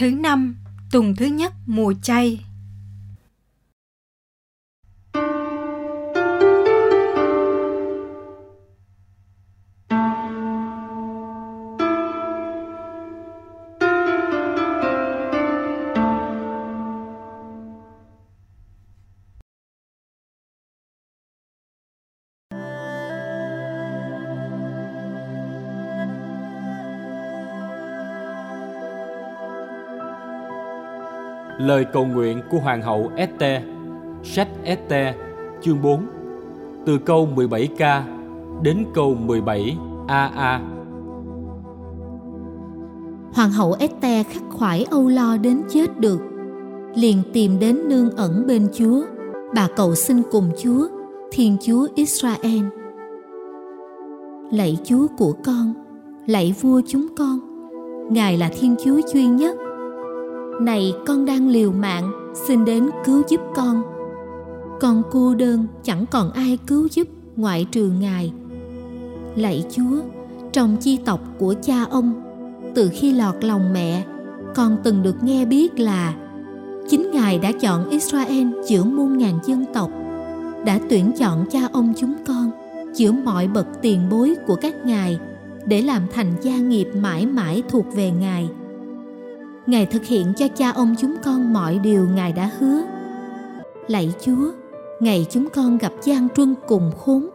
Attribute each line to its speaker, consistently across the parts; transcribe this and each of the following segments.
Speaker 1: Thứ năm, tuần thứ nhất mùa chay.
Speaker 2: Lời cầu nguyện của Hoàng hậu Este Sách Este chương 4 Từ câu 17k đến câu 17AA
Speaker 3: Hoàng hậu Este khắc khoải âu lo đến chết được. Liền tìm đến nương ẩn bên Chúa, Bà cầu xin cùng Chúa, Thiên Chúa Israel. Lạy Chúa của con, Lạy vua chúng con, Ngài là Thiên Chúa duy nhất này, con đang liều mạng, xin đến cứu giúp con. Con cô đơn, chẳng còn ai cứu giúp, ngoại trừ ngài. Lạy chúa, trong chi tộc của cha ông, từ khi lọt lòng mẹ, con từng được nghe biết là chính ngài đã chọn israel giữa muôn ngàn dân tộc, đã tuyển chọn cha ông chúng con giữa mọi bậc tiền bối của các ngài để làm thành gia nghiệp mãi mãi thuộc về ngài. Ngài thực hiện cho cha ông chúng con mọi điều Ngài đã hứa. Lạy Chúa, ngày chúng con gặp gian truân cùng khốn,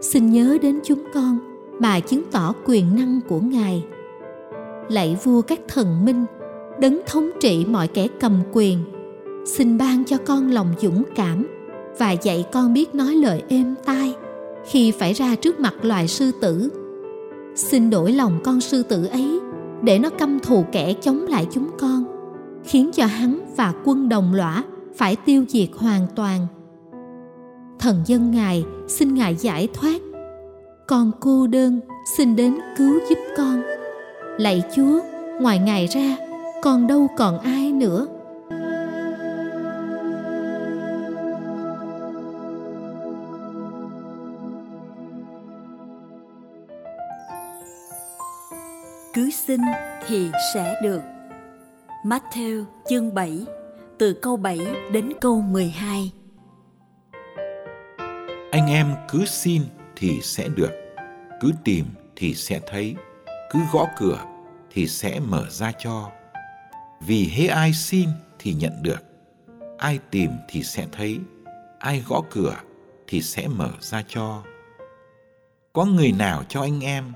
Speaker 3: xin nhớ đến chúng con mà chứng tỏ quyền năng của Ngài. Lạy vua các thần minh, đấng thống trị mọi kẻ cầm quyền, xin ban cho con lòng dũng cảm và dạy con biết nói lời êm tai khi phải ra trước mặt loài sư tử. Xin đổi lòng con sư tử ấy để nó căm thù kẻ chống lại chúng con, khiến cho hắn và quân đồng lõa phải tiêu diệt hoàn toàn. Thần dân ngài xin ngài giải thoát. Con cô đơn xin đến cứu giúp con. Lạy chúa, ngoài ngài ra còn đâu còn ai nữa.
Speaker 4: Xin thì sẽ được. Matthew chương 7 từ câu 7 đến câu 12.
Speaker 5: Anh em cứ xin thì sẽ được, cứ tìm thì sẽ thấy, cứ gõ cửa thì sẽ mở ra cho. Vì hễ ai xin thì nhận được, ai tìm thì sẽ thấy, ai gõ cửa thì sẽ mở ra cho. Có người nào cho anh em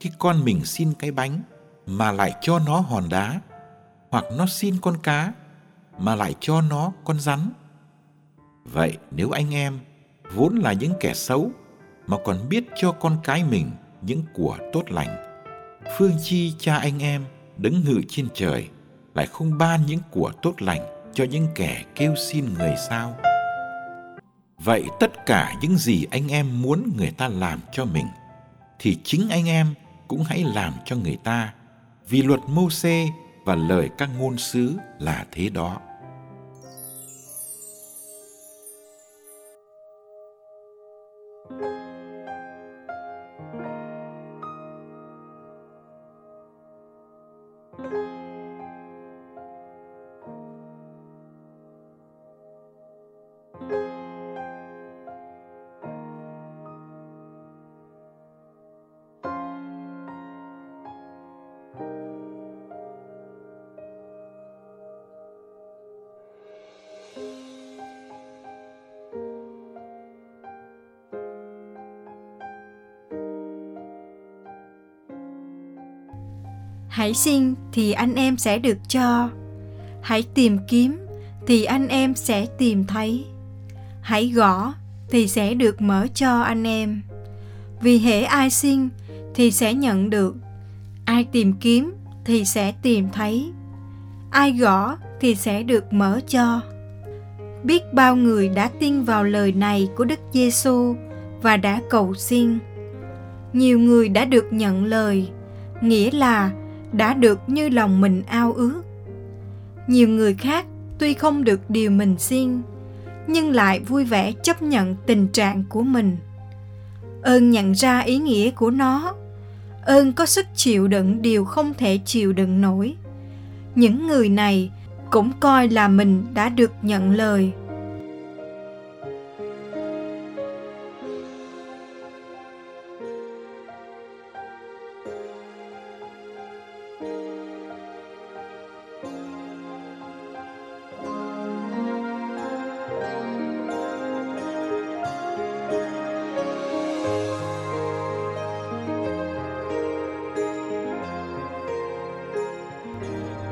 Speaker 5: khi con mình xin cái bánh mà lại cho nó hòn đá, hoặc nó xin con cá, mà lại cho nó con rắn. Vậy nếu anh em vốn là những kẻ xấu mà còn biết cho con cái mình những của tốt lành, phương chi cha anh em đứng ngự trên trời lại không ban những của tốt lành cho những kẻ kêu xin người sao? Vậy tất cả những gì anh em muốn người ta làm cho mình, thì chính anh em cũng hãy làm cho người ta vì luật mô xê và lời các ngôn sứ là thế đó.
Speaker 1: Hãy xin thì anh em sẽ được cho. Hãy tìm kiếm thì anh em sẽ tìm thấy. Hãy gõ thì sẽ được mở cho anh em. Vì hễ ai xin thì sẽ nhận được. Ai tìm kiếm thì sẽ tìm thấy. Ai gõ thì sẽ được mở cho. Biết bao người đã tin vào lời này của Đức Giêsu và đã cầu xin. Nhiều người đã được nhận lời, nghĩa là đã được như lòng mình ao ước. Nhiều người khác tuy không được điều mình xin, nhưng lại vui vẻ chấp nhận tình trạng của mình. Ơn nhận ra ý nghĩa của nó. Ơn có sức chịu đựng điều không thể chịu đựng nổi. Những người này cũng coi là mình đã được nhận lời.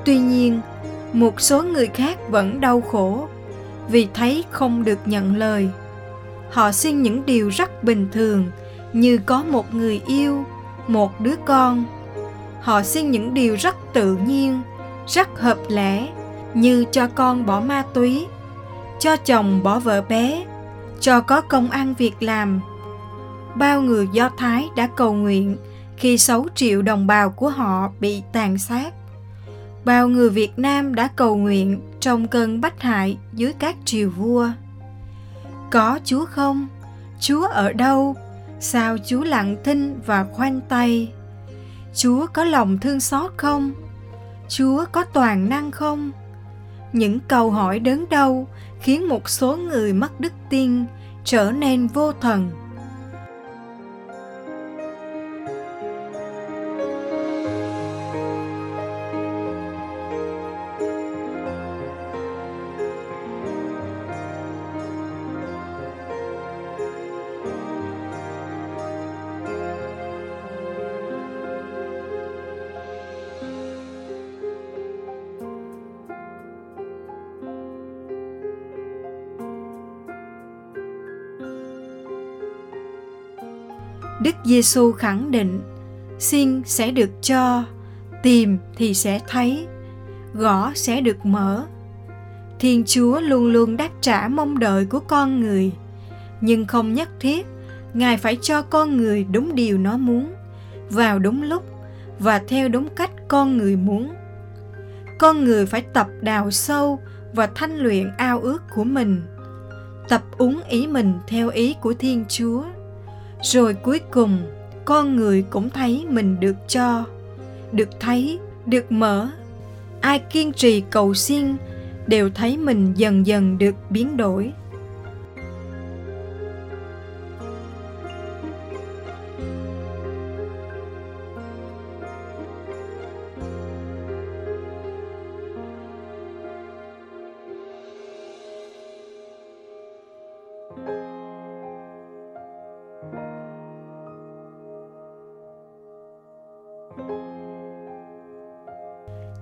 Speaker 1: Tuy nhiên, một số người khác vẫn đau khổ vì thấy không được nhận lời. Họ xin những điều rất bình thường, như có một người yêu, một đứa con. Họ xin những điều rất tự nhiên, rất hợp lẽ, như cho con bỏ ma túy, cho chồng bỏ vợ bé, cho có công ăn việc làm. Bao người do thái đã cầu nguyện khi 6 triệu đồng bào của họ bị tàn sát bao người Việt Nam đã cầu nguyện trong cơn bách hại dưới các triều vua. Có Chúa không? Chúa ở đâu? Sao Chúa lặng thinh và khoanh tay? Chúa có lòng thương xót không? Chúa có toàn năng không? Những câu hỏi đớn đau khiến một số người mất đức tin trở nên vô thần Đức Giêsu khẳng định, xin sẽ được cho, tìm thì sẽ thấy, gõ sẽ được mở. Thiên Chúa luôn luôn đáp trả mong đợi của con người, nhưng không nhất thiết Ngài phải cho con người đúng điều nó muốn, vào đúng lúc và theo đúng cách con người muốn. Con người phải tập đào sâu và thanh luyện ao ước của mình, tập uống ý mình theo ý của Thiên Chúa rồi cuối cùng, con người cũng thấy mình được cho, được thấy, được mở. Ai kiên trì cầu xin đều thấy mình dần dần được biến đổi.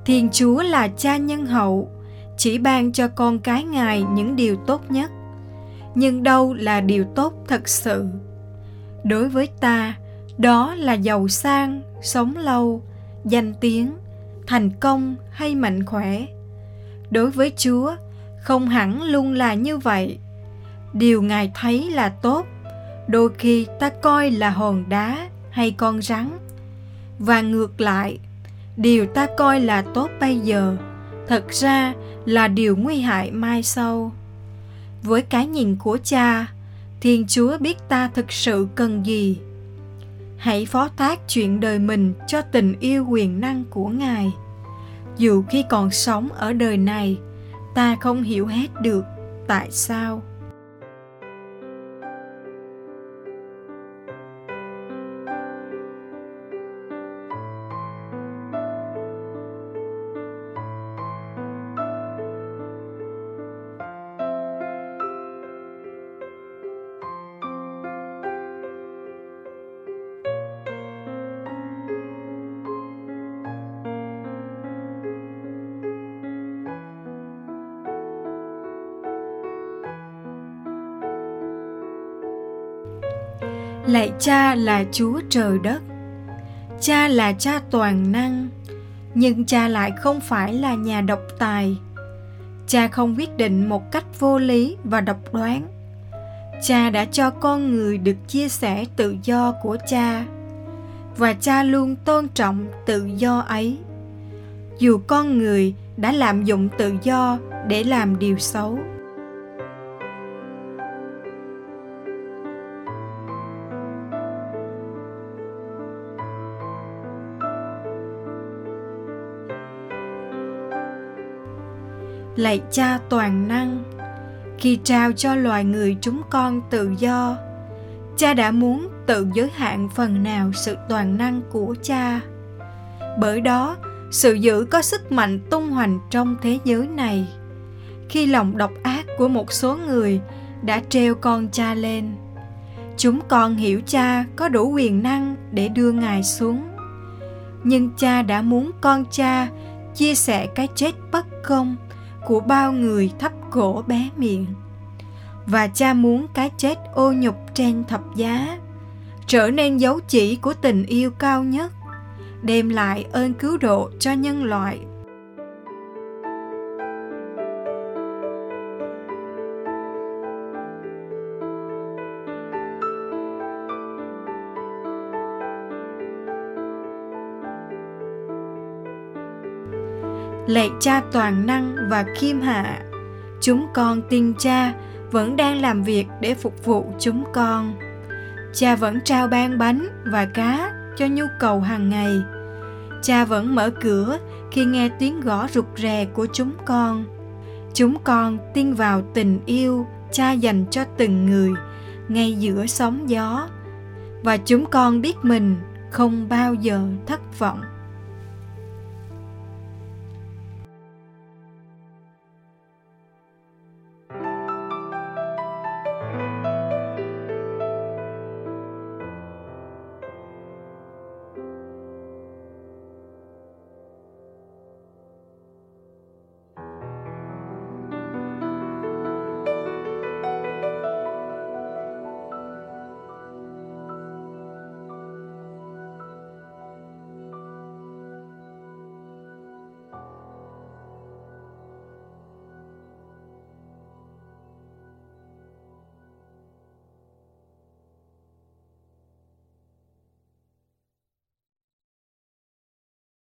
Speaker 1: Thiên Chúa là cha nhân hậu, chỉ ban cho con cái Ngài những điều tốt nhất. Nhưng đâu là điều tốt thật sự? Đối với ta, đó là giàu sang, sống lâu, danh tiếng, thành công hay mạnh khỏe. Đối với Chúa, không hẳn luôn là như vậy. Điều Ngài thấy là tốt, đôi khi ta coi là hòn đá hay con rắn. Và ngược lại, điều ta coi là tốt bây giờ, thật ra là điều nguy hại mai sau. Với cái nhìn của cha, thiên chúa biết ta thực sự cần gì. Hãy phó thác chuyện đời mình cho tình yêu quyền năng của ngài. Dù khi còn sống ở đời này, ta không hiểu hết được tại sao. Lạy cha là chúa trời đất. Cha là cha toàn năng, nhưng cha lại không phải là nhà độc tài. Cha không quyết định một cách vô lý và độc đoán. Cha đã cho con người được chia sẻ tự do của cha, và cha luôn tôn trọng tự do ấy. Dù con người đã lạm dụng tự do để làm điều xấu lạy cha toàn năng. Khi trao cho loài người chúng con tự do, cha đã muốn tự giới hạn phần nào sự toàn năng của cha. Bởi đó, sự dữ có sức mạnh tung hoành trong thế giới này. Khi lòng độc ác của một số người đã treo con cha lên, chúng con hiểu cha có đủ quyền năng để đưa ngài xuống. Nhưng cha đã muốn con cha chia sẻ cái chết bất công của bao người thấp cổ bé miệng. Và cha muốn cái chết ô nhục trên thập giá, trở nên dấu chỉ của tình yêu cao nhất, đem lại ơn cứu độ cho nhân loại lạy cha toàn năng và khiêm hạ. Chúng con tin cha vẫn đang làm việc để phục vụ chúng con. Cha vẫn trao ban bánh và cá cho nhu cầu hàng ngày. Cha vẫn mở cửa khi nghe tiếng gõ rụt rè của chúng con. Chúng con tin vào tình yêu cha dành cho từng người ngay giữa sóng gió. Và chúng con biết mình không bao giờ thất vọng.